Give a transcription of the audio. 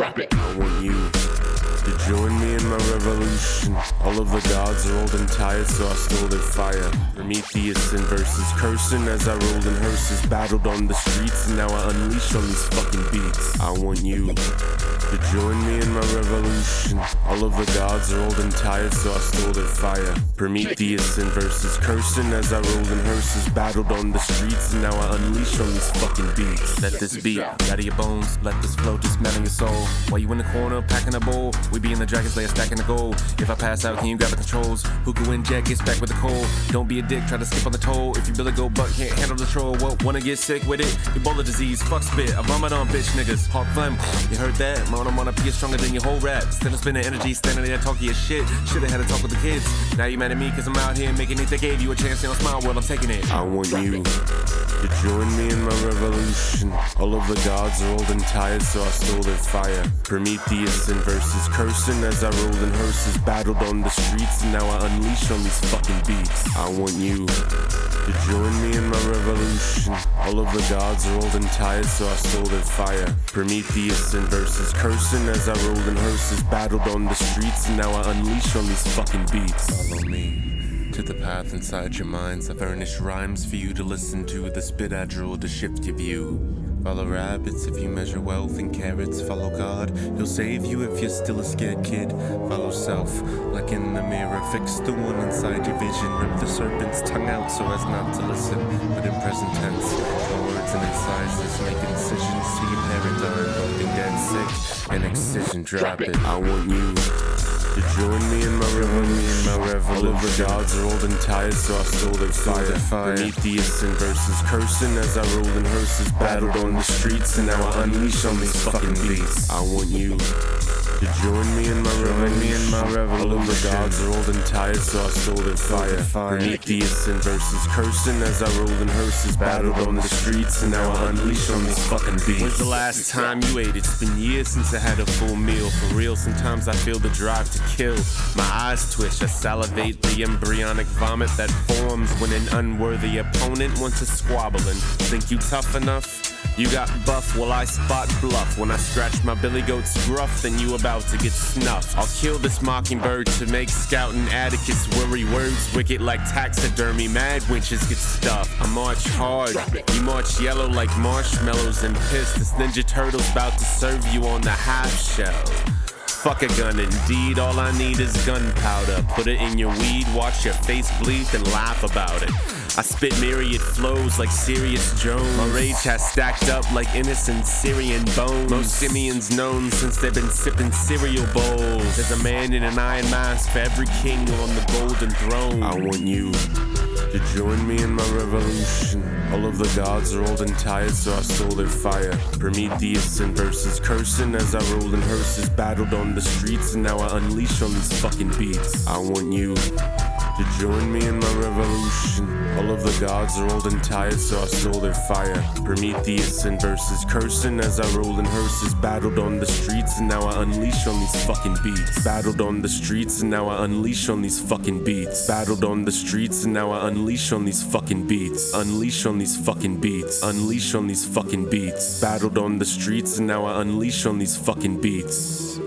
Drop it. To join me in my revolution. All of the gods are old and tired, so I stole their fire. Prometheus and verses cursing as I rolled in hearses, battled on the streets, and now I unleash on these fucking beats. I want you to join me in my revolution. All of the gods are old and tired, so I stole their fire. Prometheus and verses cursing as I rolled in hearses, battled on the streets, and now I unleash on these fucking beats. Let this beat out of your bones, let this flow dismantle your soul. While you in the corner packing a bowl, we be in the dragon's lair stacking the gold. If I pass out, can you grab the controls? Who can win Jack gets back with the cold. Don't be a dick, try to skip on the toll. If you Billy go butt can't handle the troll, well, wanna get sick with it? Ebola disease, fuck spit, I vomit on bitch niggas. Hawk phlegm, you heard that? Mono mono P is stronger than your whole rap. Still spinning energy, standing there talking your shit. Should've had a talk with the kids. Now you mad at me cause I'm out here making it. They gave you a chance, don't smile, well, I'm taking it. I want you to join me in my revolution. All of the gods are old and tired, so I stole their fire. Prometheus and verses cursing as I rolled in hearses, battled on the streets, and now I unleash on these fucking beats. I want you to join me in my revolution. All of the gods are old and tired, so I stole their fire. Prometheus and verses cursing as I rolled in hearses, battled on the streets, and now I unleash on these fucking beats. Follow me to the path inside your minds. I furnish rhymes for you to listen to. The spit I drool to shift your view. Follow rabbits if you measure wealth in carrots. Follow God, He'll save you if you're still a scared kid. Follow self, like in the mirror. Fix the one inside your vision. Rip the serpent's tongue out so as not to listen. But in present tense, the words and incisors make incisions. See paradigm, bumping dead sick. An excision, drop it. I want you to join me in my revolution. my All of the gods are old and tired, so I stole their fire. their fire. Prometheus and verses cursing as I rolled in hearses, battled on the streets, and now I unleash on these fucking beats. I want you to join me in my revolution. me in my All of the gods are old and tired, so I stole their fire. Prometheus and verses cursing as I rolled in hearses, battled on the streets, and now I unleash on these fucking beats. When's the last time you ate? It's been years since I had a full meal. For real, sometimes I feel the drive to kill. My eyes twitch, I salivate the embryonic vomit that forms when an unworthy opponent wants to squabble and think you tough enough. You got buff, well I spot bluff. When I scratch my billy goat's gruff, then you about to get snuffed. I'll kill this mockingbird to make scouting Atticus worry words wicked like taxidermy. Mad winches get stuffed. I march hard, you march yellow like marshmallows and piss. This Ninja Turtle's about to serve you on the half shell. Fuck a gun, indeed. All I need is gunpowder. Put it in your weed, watch your face bleed, then laugh about it. I spit myriad flows like Sirius Jones. My rage has stacked up like innocent Syrian bones. Most simians known since they've been sipping cereal bowls. There's a man in an iron mask for every king on the golden throne. I want you to join me in my revolution. All of the gods are old and tired, so I stole their fire. Prometheus and verses cursing as I rolled in hearses, battled on the streets, and now I unleash on these fucking beats. I want you to join me in my revolution. All of the gods are old and tired, so I stole their fire. Prometheus and verses cursing as I rolled in hearses, battled on the streets, and now I unleash on these fucking beats. Battled on the streets, and now I unleash on these fucking beats. Battled on the streets, and now I unleash on these fucking beats. Unleash on these fucking beats. Unleash on these fucking beats. Battled on the streets, and now I unleash on these fucking beats.